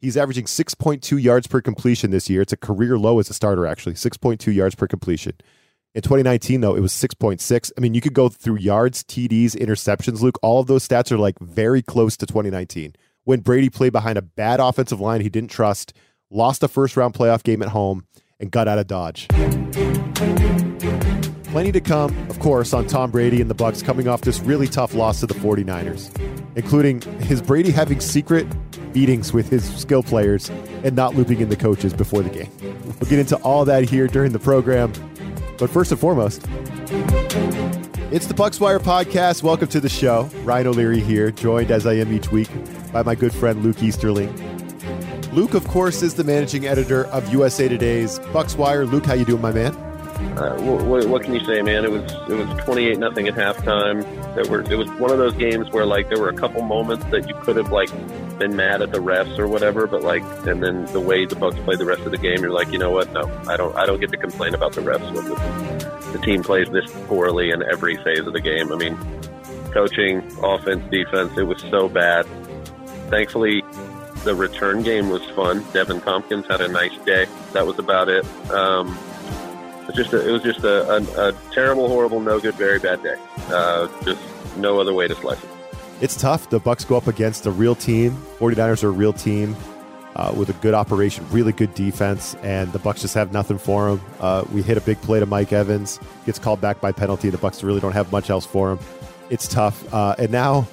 He's averaging 6.2 yards per completion this year. It's a career low as a starter, actually, 6.2 yards per completion. In 2019, though, it was 6.6. I mean, you could go through yards, TDs, interceptions, Luke. All of those stats are like very close to 2019 when Brady played behind a bad offensive line he didn't trust, lost a first round playoff game at home, and got out of Dodge. Plenty to come, of course, on Tom Brady and the Bucs coming off this really tough loss to the 49ers, including his Brady having secret meetings with his skill players and not looping in the coaches before the game. We'll get into all that here during the program. But first and foremost, it's the Bucs Wire podcast. Welcome to the show. Ryan O'Leary here, joined as I am each week by my good friend Luke Easterling. Luke, of course, is the managing editor of USA Today's Bucs Wire. Luke, how you doing, my man? Uh, what, what, can you say, man? It was it was twenty eight nothing at halftime. There were it was one of those games where like there were a couple moments that you could have like been mad at the refs or whatever, but like and then the way the Bucs played the rest of the game, you're like, you know what? No, I don't I don't get to complain about the refs when the, the team plays this poorly in every phase of the game. I mean, coaching, offense, defense, it was so bad. Thankfully, the return game was fun. Deven Thompkins had a nice day. That was about it. Um, was just a, it was just a, a, a, terrible, horrible, no good, very bad day. Uh, just no other way to slice it. It's tough. The Bucs go up against a real team. 49ers are a real team uh, with a good operation, really good defense, and the Bucs just have nothing for them. Uh, we hit a big play to Mike Evans, gets called back by penalty. The Bucs really don't have much else for him. It's tough, uh, and now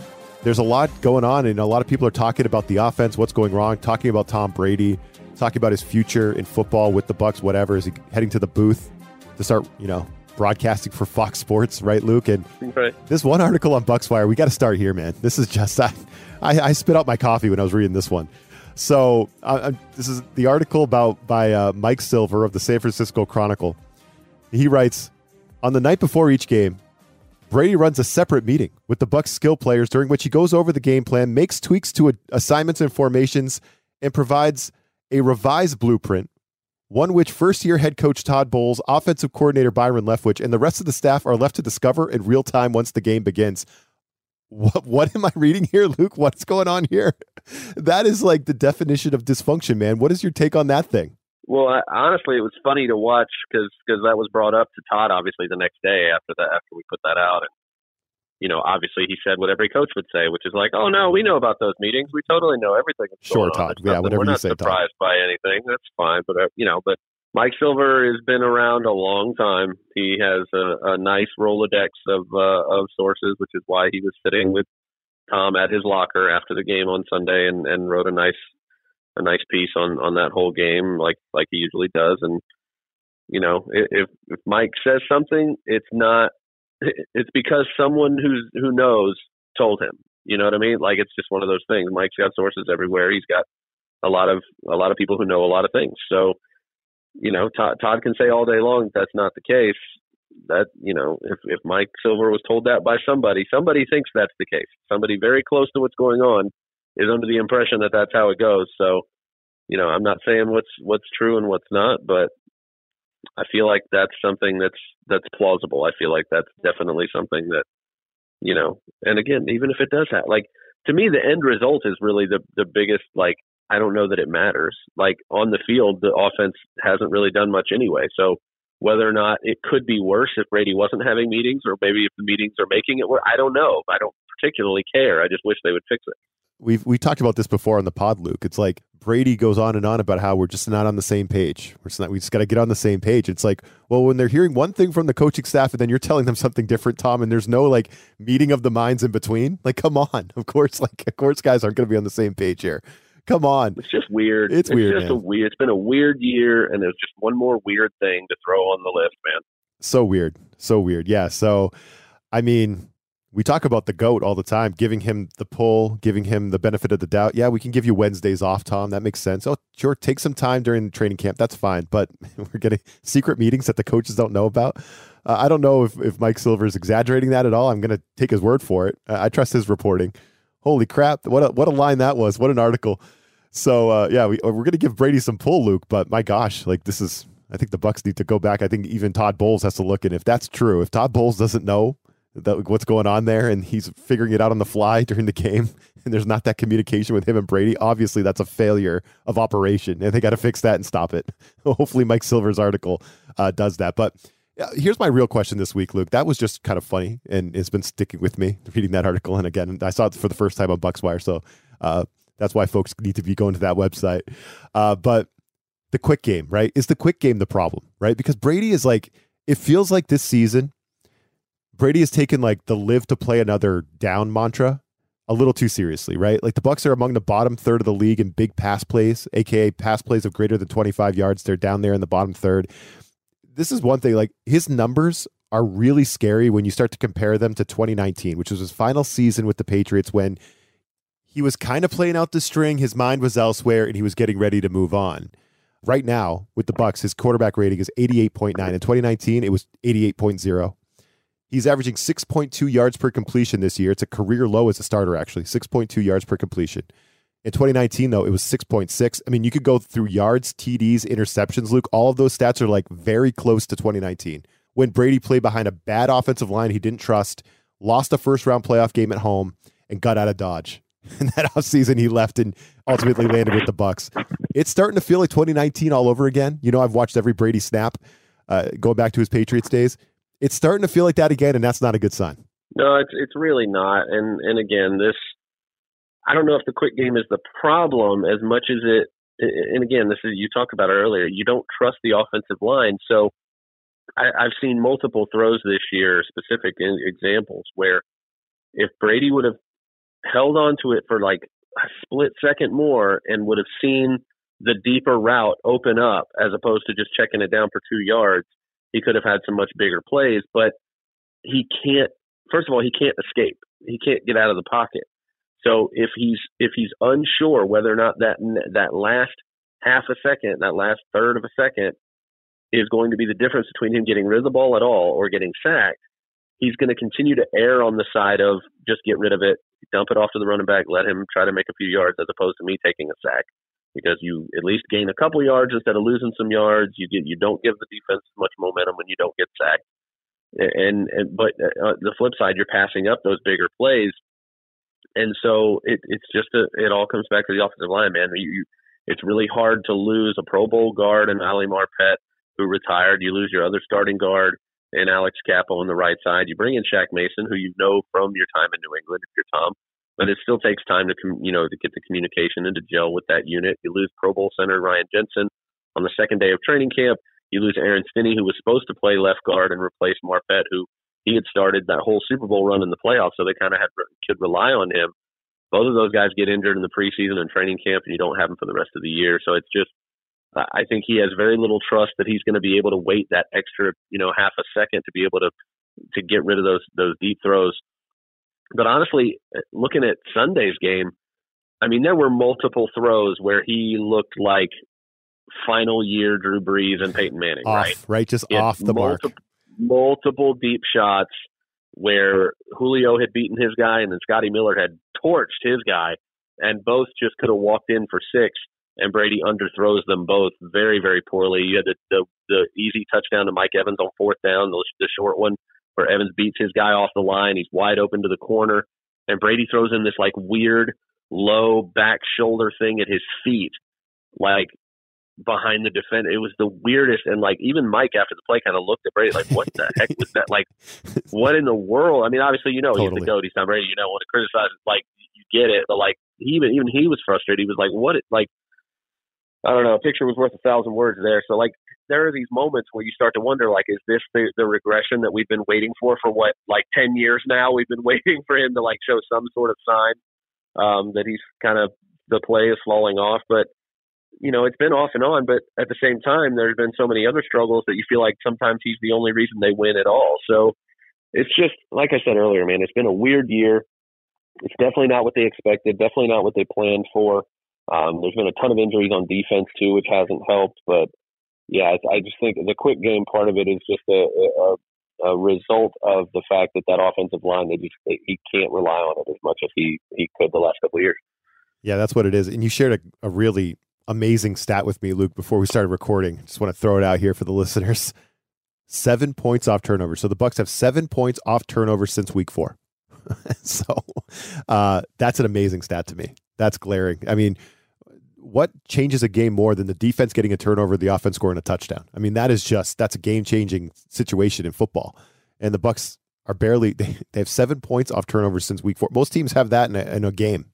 there's a lot going on, and a lot of people are talking about the offense, what's going wrong, talking about Tom Brady, talking about his future in football with the Bucs, whatever. Is he heading to the booth? To start, you know, broadcasting for Fox Sports, right, Luke? And right. this one article on Bucswire, we got to start here, man. This is just I, I, I, spit out my coffee when I was reading this one. So uh, this is the article about by uh, Mike Silver of the San Francisco Chronicle. He writes, on the night before each game, Brady runs a separate meeting with the Bucs skill players during which he goes over the game plan, makes tweaks to assignments and formations, and provides a revised blueprint one which first year head coach Todd Bowles, offensive coordinator Byron Leftwich, and the rest of the staff are left to discover in real time once the game begins. What, what am I reading here, Luke? What's going on here? That is like the definition of dysfunction, man. What is your take on that thing? Well, I, honestly, it was funny to watch because that was brought up to Todd obviously the next day after that after we put that out, and you know, obviously he said what every coach would say, which is like, "Oh no, we know about those meetings. We totally know everything." sure, Todd. Yeah, whatever We're not you say, surprised Todd. by anything. That's fine, but uh, you know, but Mike Silver has been around a long time. He has a, a nice rolodex of uh, of sources, which is why he was sitting with Tom at his locker after the game on Sunday and, and wrote a nice a nice piece on on that whole game, like like he usually does. And you know, if if Mike says something, it's not it's because someone who's who knows told him. You know what I mean? Like it's just one of those things. Mike's got sources everywhere. He's got a lot of a lot of people who know a lot of things. So, you know, Todd, Todd can say all day long that's not the case. That you know, if if Mike Silver was told that by somebody, somebody thinks that's the case. Somebody very close to what's going on is under the impression that that's how it goes. So, you know, I'm not saying what's what's true and what's not, but I feel like that's something that's that's plausible. I feel like that's definitely something that you know. And again, even if it does happen, like to me, the end result is really the the biggest like. I don't know that it matters. Like on the field, the offense hasn't really done much anyway. So whether or not it could be worse if Brady wasn't having meetings, or maybe if the meetings are making it worse, I don't know. I don't particularly care. I just wish they would fix it. We've we talked about this before on the pod, Luke. It's like Brady goes on and on about how we're just not on the same page. We're just not, we just got to get on the same page. It's like, well, when they're hearing one thing from the coaching staff and then you're telling them something different, Tom, and there's no like meeting of the minds in between. Like, come on. Of course, like, of course, guys aren't going to be on the same page here. Come on. It's just weird. It's, it's weird. Just man. a weird. It's been a weird year, and there's just one more weird thing to throw on the list, man. So weird. So weird. Yeah. So, I mean, we talk about the goat all the time, giving him the pull, giving him the benefit of the doubt. Yeah, we can give you Wednesdays off, Tom. That makes sense. Oh, sure, take some time during training camp. That's fine. But we're getting secret meetings that the coaches don't know about. Uh, I don't know if, if Mike Silver is exaggerating that at all. I'm going to take his word for it. Uh, I trust his reporting. Holy crap! What a, what a line that was. What an article. So uh, yeah, we, we're going to give Brady some pull, Luke. But my gosh, like this is. I think the Bucs need to go back. I think even Todd Bowles has to look. And if that's true, if Todd Bowles doesn't know that what's going on there and he's figuring it out on the fly during the game and there's not that communication with him and Brady, obviously that's a failure of operation, and they got to fix that and stop it. Hopefully, Mike Silver's article uh, does that. But uh, here's my real question this week, Luke. That was just kind of funny, and it's been sticking with me reading that article. And again, I saw it for the first time on Bucswire, so uh, that's why folks need to be going to that website. Uh, but the quick game, right? Is the quick game the problem, right? Because Brady is like, it feels like this season, Brady has taken like the live to play another down mantra a little too seriously, right? Like the Bucs are among the bottom third of the league in big pass plays, aka pass plays of greater than 25 yards. They're down there in the bottom third. This is one thing, like his numbers are really scary when you start to compare them to 2019, which was his final season with the Patriots when he was kind of playing out the string, his mind was elsewhere, and he was getting ready to move on. Right now, with the Bucs, his quarterback rating is 88.9. In 2019, it was 88.0. He's averaging 6.2 yards per completion this year. It's a career low as a starter, actually, 6.2 yards per completion. In 2019, though, it was 6.6. I mean, you could go through yards, TDs, interceptions, Luke. All of those stats are like very close to 2019. When Brady played behind a bad offensive line he didn't trust, lost a first round playoff game at home, and got out of Dodge. In that offseason, he left and ultimately landed with the Bucs. It's starting to feel like 2019 all over again. You know, I've watched every Brady snap uh, going back to his Patriots days it's starting to feel like that again, and that's not a good sign. No, it's it's really not. And and again, this I don't know if the quick game is the problem as much as it. And again, this is you talked about earlier. You don't trust the offensive line, so I, I've seen multiple throws this year, specific examples where if Brady would have held on to it for like a split second more and would have seen the deeper route open up as opposed to just checking it down for two yards, he could have had some much bigger plays, but he can't. First of all, he can't escape. He can't get out of the pocket. So if he's if he's unsure whether or not that that last half a second, that last third of a second, is going to be the difference between him getting rid of the ball at all or getting sacked, he's going to continue to err on the side of just get rid of it, dump it off to the running back, let him try to make a few yards as opposed to me taking a sack because you at least gain a couple yards instead of losing some yards. You get you don't give the defense much momentum when you don't get sacked. And, and but uh, the flip side, you're passing up those bigger plays, and so it, it's just a, it all comes back to the offensive line, man. You, you, it's really hard to lose a Pro Bowl guard and Ali Marpet who retired. You lose your other starting guard and Alex Cappa on the right side. You bring in Shaq Mason, who you know from your time in New England, if you're Tom, but it still takes time to you know to get the communication and to gel with that unit. You lose Pro Bowl center Ryan Jensen on the second day of training camp. You lose Aaron Stinnie, who was supposed to play left guard and replace Marpet, who he had started that whole Super Bowl run in the playoffs, so they kind of had could rely on him. Both of those guys get injured in the preseason and training camp, and you don't have them for the rest of the year. So it's just, I think he has very little trust that he's going to be able to wait that extra, you know, half a second to be able to to get rid of those those deep throws but honestly, looking at Sunday's game, I mean, there were multiple throws where he looked like final year Drew Brees and Peyton Manning, off, right? Right, just off the multiple, mark. Multiple deep shots where Julio had beaten his guy and then Scotty Miller had torched his guy, and both just could have walked in for six. And Brady underthrows them both very, very poorly. You had the, the, the easy touchdown to Mike Evans on fourth down, the, the short one where Evans beats his guy off the line. He's wide open to the corner, and Brady throws in this like weird low back shoulder thing at his feet, like behind the defender. It was the weirdest, and like even Mike after the play kind of looked at Brady like, "What the heck was that? Like, what in the world?" I mean, obviously you know totally. he's the goat. He's Tom Brady. You don't want to criticize. Like you get it, but like even even he was frustrated. He was like, "What? Like I don't know. A picture was worth a thousand words there." So like there are these moments where you start to wonder, like, is this the, the regression that we've been waiting for for what, like ten years now? We've been waiting for him to like show some sort of sign um, that he's kind of the play is falling off. But you know, it's been off and on. But at the same time, there's been so many other struggles that you feel like sometimes he's the only reason they win at all. So it's just like I said earlier, man. It's been a weird year. It's definitely not what they expected. Definitely not what they planned for. Um, there's been a ton of injuries on defense too, which hasn't helped. But yeah, I just think the quick game part of it is just a, a, a result of the fact that that offensive line, they just they, he can't rely on it as much as he he could the last couple of years. Yeah, that's what it is. And you shared a, a really amazing stat with me, Luke, before we started recording. Just want to throw it out here for the listeners. Seven points off turnover. So the Bucs have seven points off turnover since week four. so uh, that's an amazing stat to me. That's glaring. I mean, what changes a game more than the defense getting a turnover, the offense scoring a touchdown? I mean, that is just that's a game changing situation in football. And the Bucs are barely they, they have seven points off turnovers since week four. Most teams have that in a, in a game,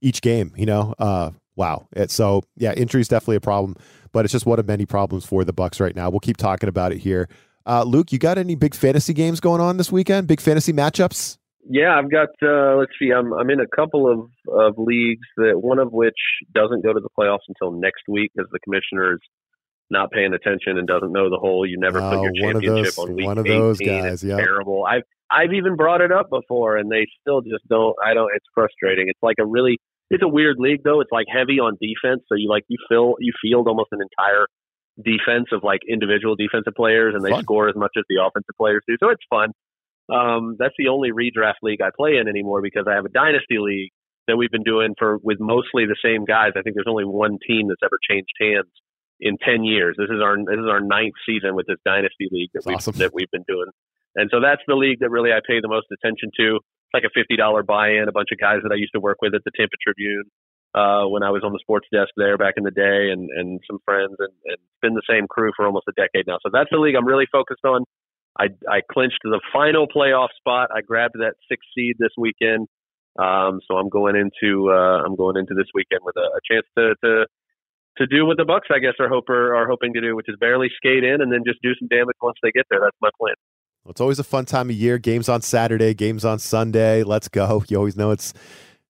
each game. You know, uh, wow. It, so yeah, injury is definitely a problem, but it's just one of many problems for the Bucs right now. We'll keep talking about it here. Uh, Luke, you got any big fantasy games going on this weekend? Big fantasy matchups? Yeah, I've got. Uh, let's see. I'm I'm in a couple of of leagues that one of which doesn't go to the playoffs until next week because the commissioner is not paying attention and doesn't know the whole. You never oh, put your championship those, on week one of 18. those guys. Yeah, terrible. I've I've even brought it up before, and they still just don't. I don't. It's frustrating. It's like a really. It's a weird league though. It's like heavy on defense, so you like you fill you field almost an entire defense of like individual defensive players, and they fun. score as much as the offensive players do. So it's fun. Um, that's the only redraft league I play in anymore because I have a dynasty league that we've been doing for with mostly the same guys. I think there's only one team that's ever changed hands in ten years. This is our this is our ninth season with this dynasty league that we awesome. that we've been doing, and so that's the league that really I pay the most attention to. It's like a fifty dollar buy in. A bunch of guys that I used to work with at the Tampa Tribune uh, when I was on the sports desk there back in the day, and and some friends, and, and it's been the same crew for almost a decade now. So that's the league I'm really focused on. I, I clinched the final playoff spot. I grabbed that sixth seed this weekend. Um, so I'm going into uh, I'm going into this weekend with a, a chance to, to to do what the Bucs I guess are are hoping to do, which is barely skate in and then just do some damage once they get there. That's my plan. Well, it's always a fun time of year. Games on Saturday, games on Sunday. Let's go. You always know it's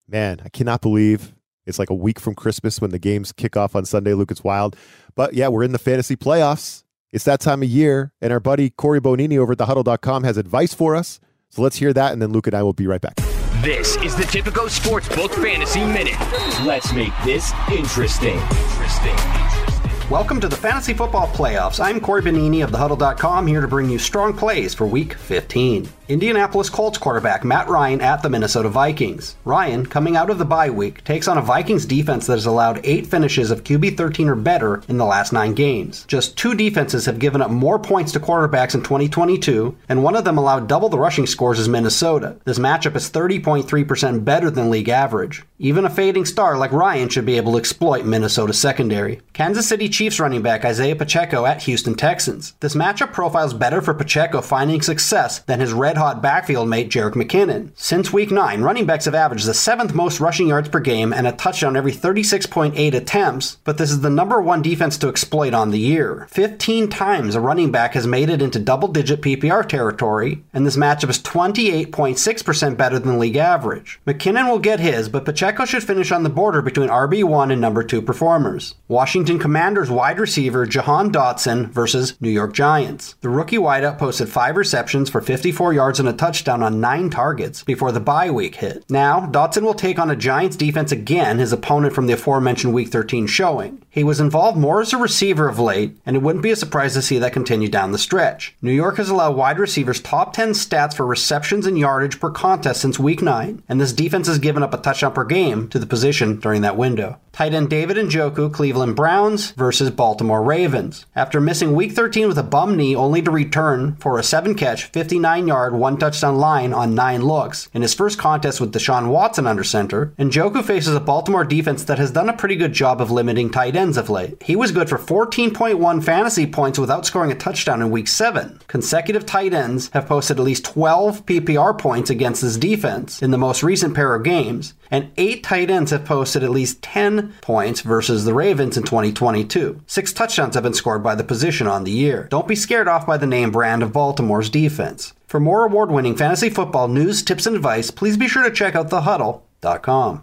man. I cannot believe it's like a week from Christmas when the games kick off on Sunday. Luke, it's wild. But yeah, we're in the fantasy playoffs. It's that time of year, and our buddy Corey Bonini over at thehuddle.com has advice for us. So let's hear that, and then Luke and I will be right back. This is the Tipico Sportsbook Fantasy Minute. Let's make this interesting. Interesting. Welcome to the Fantasy Football Playoffs. I'm Corey Bonini of thehuddle.com here to bring you strong plays for Week 15. Indianapolis Colts quarterback Matt Ryan at the Minnesota Vikings. Ryan, coming out of the bye week, takes on a Vikings defense that has allowed eight finishes of QB 13 or better in the last nine games. Just two defenses have given up more points to quarterbacks in 2022, and one of them allowed double the rushing scores as Minnesota. This matchup is 30.3% better than league average. Even a fading star like Ryan should be able to exploit Minnesota's secondary. Kansas City Chiefs running back Isaiah Pacheco at Houston Texans. This matchup profiles better for Pacheco finding success than his red hot backfield mate Jerick McKinnon. Since week 9, running backs have averaged the seventh most rushing yards per game and a touchdown every 36.8 attempts, but this is the number one defense to exploit on the year. 15 times a running back has made it into double digit PPR territory, and this matchup is 28.6% better than league average. McKinnon will get his, but Pacheco should finish on the border between RB1 and number 2 performers. Washington Commanders wide receiver Jahan Dotson versus New York Giants. The rookie wideout posted five receptions for 54 yards and a touchdown on nine targets before the bye week hit. Now, Dotson will take on a Giants defense again, his opponent from the aforementioned Week 13 showing. He was involved more as a receiver of late, and it wouldn't be a surprise to see that continue down the stretch. New York has allowed wide receivers top 10 stats for receptions and yardage per contest since Week 9, and this defense has given up a touchdown per game to the position during that window. Tight end David Njoku, Cleveland Browns versus Baltimore Ravens. After missing week 13 with a bum knee only to return for a 7 catch, 59 yard, 1 touchdown line on 9 looks, in his first contest with Deshaun Watson under center, Njoku faces a Baltimore defense that has done a pretty good job of limiting tight ends of late. He was good for 14.1 fantasy points without scoring a touchdown in week 7. Consecutive tight ends have posted at least 12 PPR points against this defense in the most recent pair of games, and 8 tight ends have posted at least 10 points versus the Ravens in 2022. Six touchdowns have been scored by the position on the year. Don't be scared off by the name brand of Baltimore's defense. For more award winning fantasy football news, tips, and advice, please be sure to check out thehuddle.com.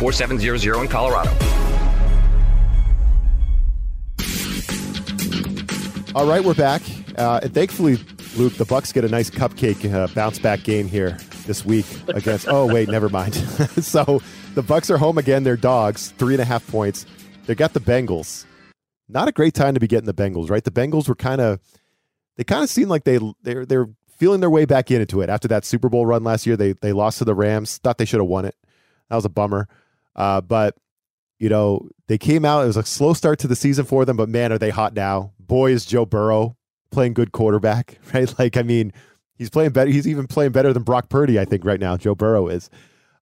4700 in Colorado. All right, we're back. Uh, and thankfully, Luke, the Bucs get a nice cupcake uh, bounce back game here this week against. oh wait, never mind. so the Bucs are home again. They're dogs, three and a half points. They got the Bengals. Not a great time to be getting the Bengals, right? The Bengals were kind of, they kind of seemed like they they're they're feeling their way back into it after that Super Bowl run last year. They they lost to the Rams. Thought they should have won it. That was a bummer. Uh, but you know they came out. It was a slow start to the season for them, but man, are they hot now? Boy, is Joe Burrow playing good quarterback, right? Like I mean, he's playing better. He's even playing better than Brock Purdy, I think, right now. Joe Burrow is.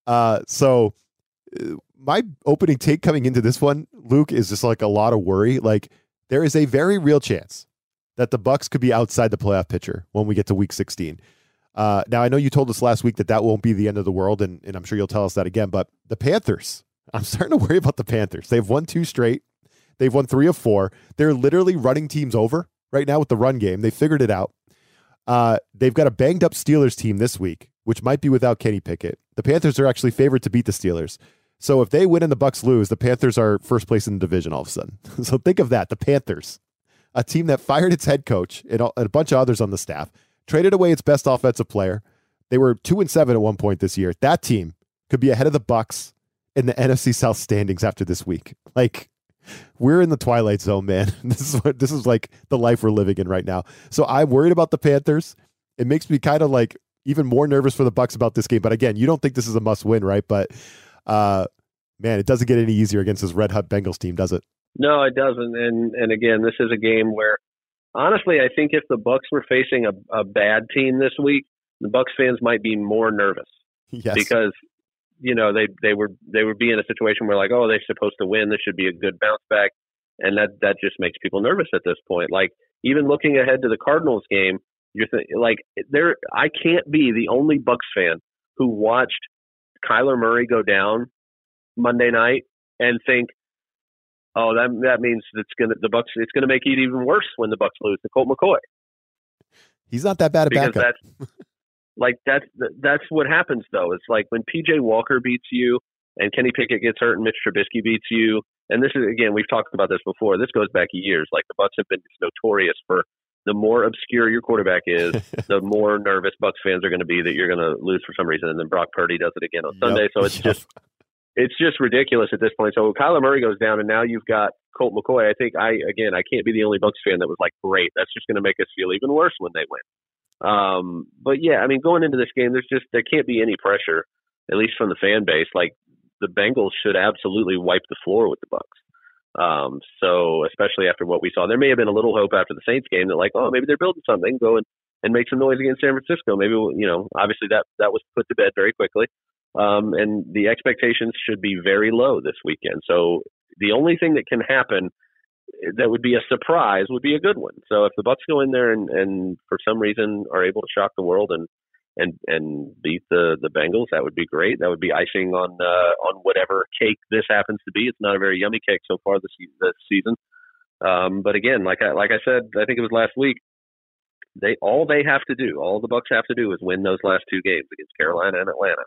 Uh, so uh, my opening take coming into this one, Luke, is just like a lot of worry. Like there is a very real chance that the Bucs could be outside the playoff picture when we get to Week 16. Uh, now I know you told us last week that that won't be the end of the world, and, and I'm sure you'll tell us that again. But the Panthers, I'm starting to worry about the Panthers. They've won two straight. They've won three of four. They're literally running teams over right now with the run game. They figured it out. Uh, they've got a banged up Steelers team this week, which might be without Kenny Pickett. The Panthers are actually favored to beat the Steelers. So if they win and the Bucs lose, the Panthers are first place in the division all of a sudden. so think of that. The Panthers a team that fired its head coach and a bunch of others on the staff, traded away its best offensive player. They were two and seven at one point this year. That team could be ahead of the Bucs in the NFC South standings after this week. Like we're in the twilight zone, man. This is what this is like the life we're living in right now. So I'm worried about the Panthers. It makes me kind of like even more nervous for the Bucs about this game. But again, you don't think this is a must win, right? But uh man, it doesn't get any easier against this red hot Bengals team, does it? No, it doesn't. And and again, this is a game where honestly, I think if the Bucs were facing a, a bad team this week, the Bucs fans might be more nervous. Yes. Because you know they they were they would be in a situation where like oh they're supposed to win this should be a good bounce back and that that just makes people nervous at this point like even looking ahead to the Cardinals game you're th- like there I can't be the only Bucs fan who watched Kyler Murray go down Monday night and think oh, that that means it's gonna the Bucs. It's gonna make it even worse when the Bucs lose to Colt McCoy. He's not that bad a because backup. That's, like that's that's what happens though. It's like when PJ Walker beats you and Kenny Pickett gets hurt and Mitch Trubisky beats you. And this is again, we've talked about this before. This goes back years. Like the Bucs have been notorious for the more obscure your quarterback is, the more nervous Bucs fans are going to be that you're going to lose for some reason. And then Brock Purdy does it again on Sunday. Yep. So it's just it's just ridiculous at this point. So Kyler Murray goes down, and now you've got Colt McCoy. I think I again I can't be the only Bucs fan that was like, great. That's just going to make us feel even worse when they win. Um, but yeah, I mean, going into this game, there's just there can't be any pressure, at least from the fan base. Like the Bengals should absolutely wipe the floor with the Bucs. Um, so especially after what we saw, there may have been a little hope after the Saints game that like, oh, maybe they're building something, go and, and make some noise against San Francisco. Maybe you know, obviously that that was put to bed very quickly. Um, and the expectations should be very low this weekend. So the only thing that can happen that would be a surprise would be a good one. So if the Bucs go in there and, and for some reason are able to shock the world and and and beat the the Bengals, that would be great. That would be icing on uh, on whatever cake this happens to be. It's not a very yummy cake so far this this season. Um, but again, like I like I said, I think it was last week. They all they have to do, all the Bucs have to do, is win those last two games against Carolina and Atlanta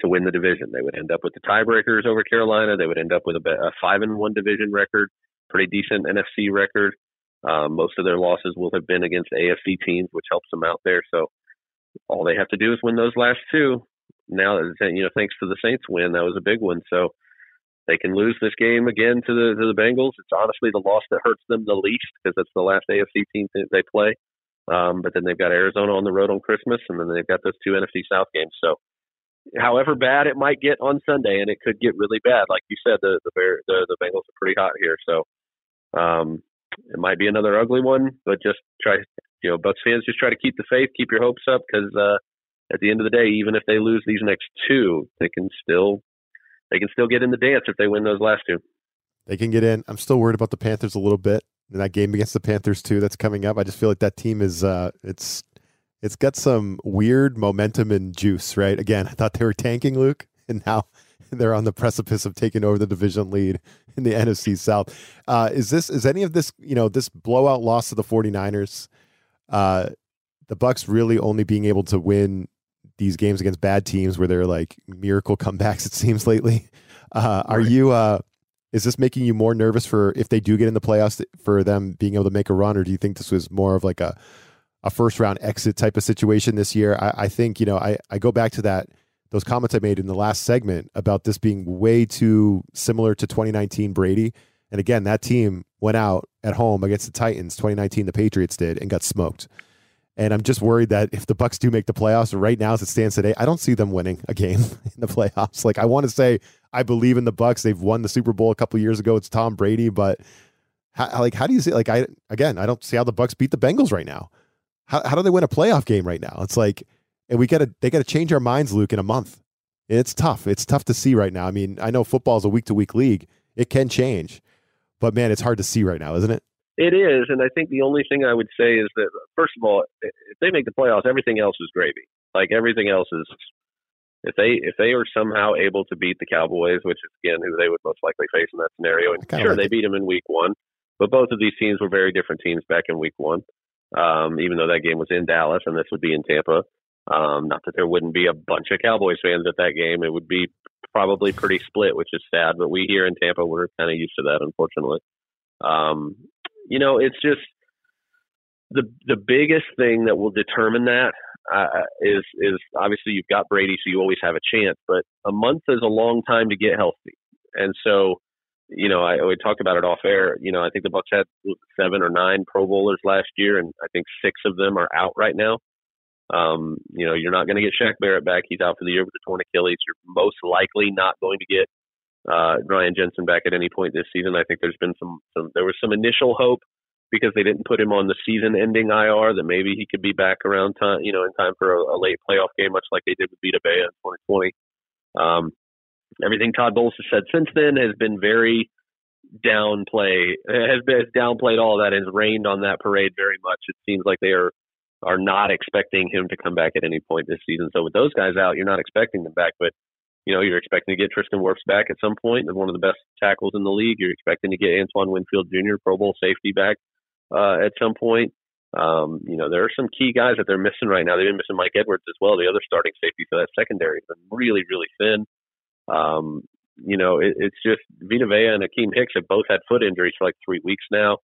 to win the division. They would end up with the tiebreakers over Carolina. They would end up with a, a five and one division record, pretty decent NFC record. Um, most of their losses will have been against AFC teams, which helps them out there. So all they have to do is win those last two. Now, you know, thanks to the Saints win, that was a big one. So they can lose this game again to the to the Bengals. It's honestly the loss that hurts them the least because it's the last AFC team they play. Um, but then they've got Arizona on the road on Christmas, and then they've got those two NFC South games. So however bad it might get on Sunday, and it could get really bad. Like you said, the the Bear, the, the Bengals are pretty hot here, so um, it might be another ugly one. But just try, you know, Bucs fans, just try to keep the faith, keep your hopes up, because uh, at the end of the day, even if they lose these next two, they can still they can still get in the dance if they win those last two. They can get in. I'm still worried about the Panthers a little bit. And that game against the Panthers too, that's coming up. I just feel like that team is uh, it's it's got some weird momentum and juice, right? Again, I thought they were tanking Luke, and now they're on the precipice of taking over the division lead in the NFC South. Uh, is this is any of this, you know, this blowout loss to the 49ers, uh, the Bucs really only being able to win these games against bad teams where they're like miracle comebacks, it seems lately. Uh, are right. you uh, is this making you more nervous for if they do get in the playoffs for them being able to make a run, or do you think this was more of like a a first round exit type of situation this year. I, I think, you know, I, I go back to that those comments I made in the last segment about this being way too similar to 2019 Brady. And again, that team went out at home against the Titans 2019 the Patriots did and got smoked. And I'm just worried that if the Bucs do make the playoffs right now as it stands today, I don't see them winning a game in the playoffs. Like I want to say I believe in the Bucs. They've won the Super Bowl a couple years ago. It's Tom Brady, but how, like how do you see like I again, I don't see how the Bucs beat the Bengals right now. How how do they win a playoff game right now? It's like and we got to they got to change our minds, Luke, in a month. It's tough. It's tough to see right now. I mean, I know football is a week to week league. It can change, but man, it's hard to see right now, isn't it? It is, and I think the only thing I would say is that first of all, if they make the playoffs, everything else is gravy. Like everything else is, if they if they are somehow able to beat the Cowboys, which is again who they would most likely face in that scenario, and sure like they it. beat them in Week One, but both of these teams were very different teams back in Week One. Um, even though that game was in Dallas and this would be in Tampa, um, not that there wouldn't be a bunch of Cowboys fans at that game. It would be probably pretty split, which is sad. But we here in Tampa, we're kind of used to that, unfortunately. Um, you know, it's just the the biggest thing that will determine that uh, is is obviously you've got Brady, so you always have a chance. But a month is a long time to get healthy, and so you know I we talked about it off air. You know, I think the Bucs had seven or nine Pro Bowlers last year, and I think six of them are out right now. Um, you know, you're not going to get Shaq Barrett back. He's out for the year with a torn Achilles. You're most likely not going to get uh, Ryan Jensen back at any point this season. I think there's been some, some there was some initial hope because they didn't put him on the season-ending IR that maybe he could be back around time, you know, in time for a, a late playoff game, much like they did with Vita Vea in 2020. Um, everything Todd Bowles has said since then has been very downplay has been downplayed all that has rained on that parade very much. It seems like they are are not expecting him to come back at any point this season. So with those guys out, you're not expecting them back, but you know you're expecting to get Tristan Wirfs back at some point. One of the best tackles in the league. You're expecting to get Antoine Winfield Jr. Pro Bowl safety back uh, at some point. Um, you know there are some key guys that they're missing right now. They've been missing Mike Edwards as well, the other starting safety. So that secondary has been really really thin. Um, you know it, it's just Vita Vea and Akiem Hicks have both had foot injuries for like three weeks now.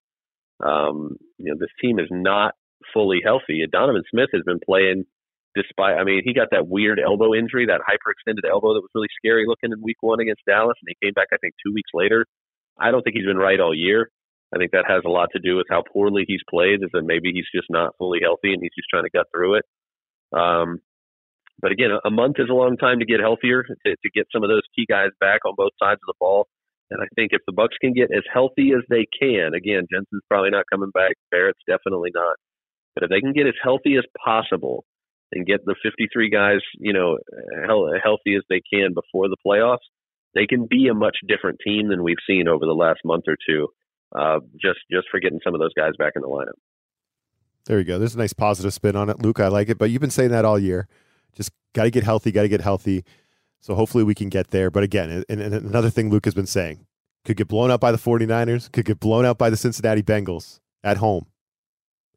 Um, you know this team is not fully healthy. Donovan Smith has been playing despite, I mean, he got that weird elbow injury, that hyperextended elbow that was really scary looking in week one against Dallas, and he came back, I think, two weeks later. I don't think he's been right all year. I think that has a lot to do with how poorly he's played, is that maybe he's just not fully healthy and he's just trying to gut through it. Um, but again, a month is a long time to get healthier, to, to get some of those key guys back on both sides of the ball. And I think if the Bucs can get as healthy as they can, again, Jensen's probably not coming back. Barrett's definitely not. But if they can get as healthy as possible and get the 53 guys, you know, healthy as they can before the playoffs, they can be a much different team than we've seen over the last month or two. Uh, just just for getting some of those guys back in the lineup. There you go. There's a nice positive spin on it, Luke. I like it. But you've been saying that all year. Got to get healthy. Got to get healthy. So hopefully we can get there. But again, and, and another thing Luke has been saying could get blown out by the 49ers, could get blown out by the Cincinnati Bengals at home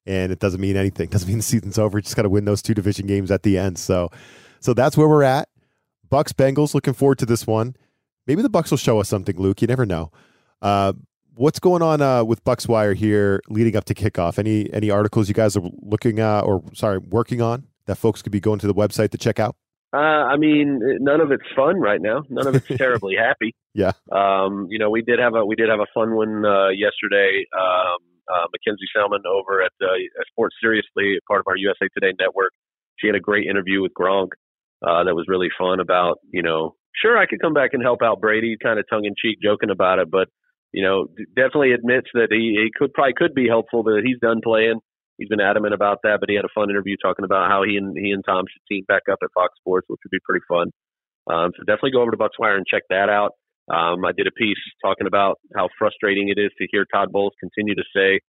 and it doesn't mean anything. Doesn't mean the season's over. You just got to win those two division games at the end. So, so that's where we're at. Bucs Bengals. Looking forward to this one. Maybe the Bucs will show us something, Luke. You never know. Uh, what's going on uh, with Bucs Wire here leading up to kickoff? Any any articles you guys are looking at or sorry working on that folks could be going to the website to check out? Uh, I mean, none of it's fun right now. None of it's terribly happy. Yeah. Um, you know, we did have a we did have a fun one uh, yesterday. Um, uh, Mackenzie Salmon over at uh, Sports Seriously, part of our USA Today network. She had a great interview with Gronk uh, that was really fun about, you know, sure I could come back and help out Brady, kind of tongue in cheek, joking about it, but you know, definitely admits that he, he could probably could be helpful, that he's done playing. He's been adamant about that, but he had a fun interview talking about how he and he and Tom should team back up at Fox Sports, which would be pretty fun. Um, so definitely go over to Bucs Wire and check that out. Um, I did a piece talking about how frustrating it is to hear Todd Bowles continue to say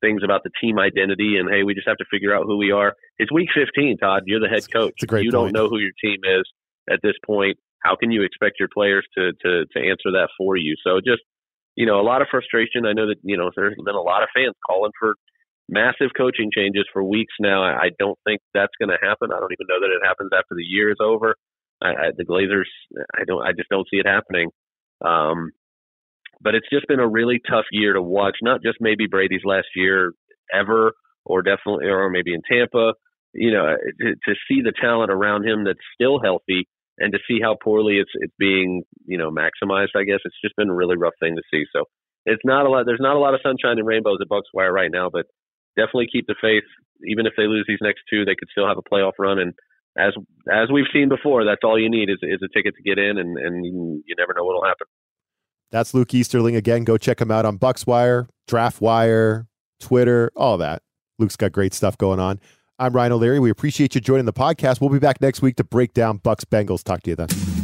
things about the team identity and hey, we just have to figure out who we are. It's week 15, Todd. You're the head coach. you point. don't know who your team is at this point. How can you expect your players to to to answer that for you? So just you know, a lot of frustration. I know that you know there's been a lot of fans calling for massive coaching changes for weeks now. I, I don't think that's going to happen. I don't even know that it happens after the year is over. I, I, the Glazers, I don't, I just don't see it happening. Um, but it's just been a really tough year to watch. Not just maybe Brady's last year ever, or definitely, or maybe in Tampa. You know, to, to see the talent around him that's still healthy and to see how poorly it's it's being you know maximized. I guess it's just been a really rough thing to see. So it's not a lot. There's not a lot of sunshine and rainbows at Bucs Wire right now, but definitely keep the faith. Even if they lose these next two, they could still have a playoff run. And as as we've seen before, that's all you need is is a ticket to get in, and and you never know what'll happen. That's Luke Easterling again. Go check him out on Bucs Wire, Draft Wire, Twitter, all that. Luke's got great stuff going on. I'm Ryan O'Leary. We appreciate you joining the podcast. We'll be back next week to break down Bucs Bengals. Talk to you then.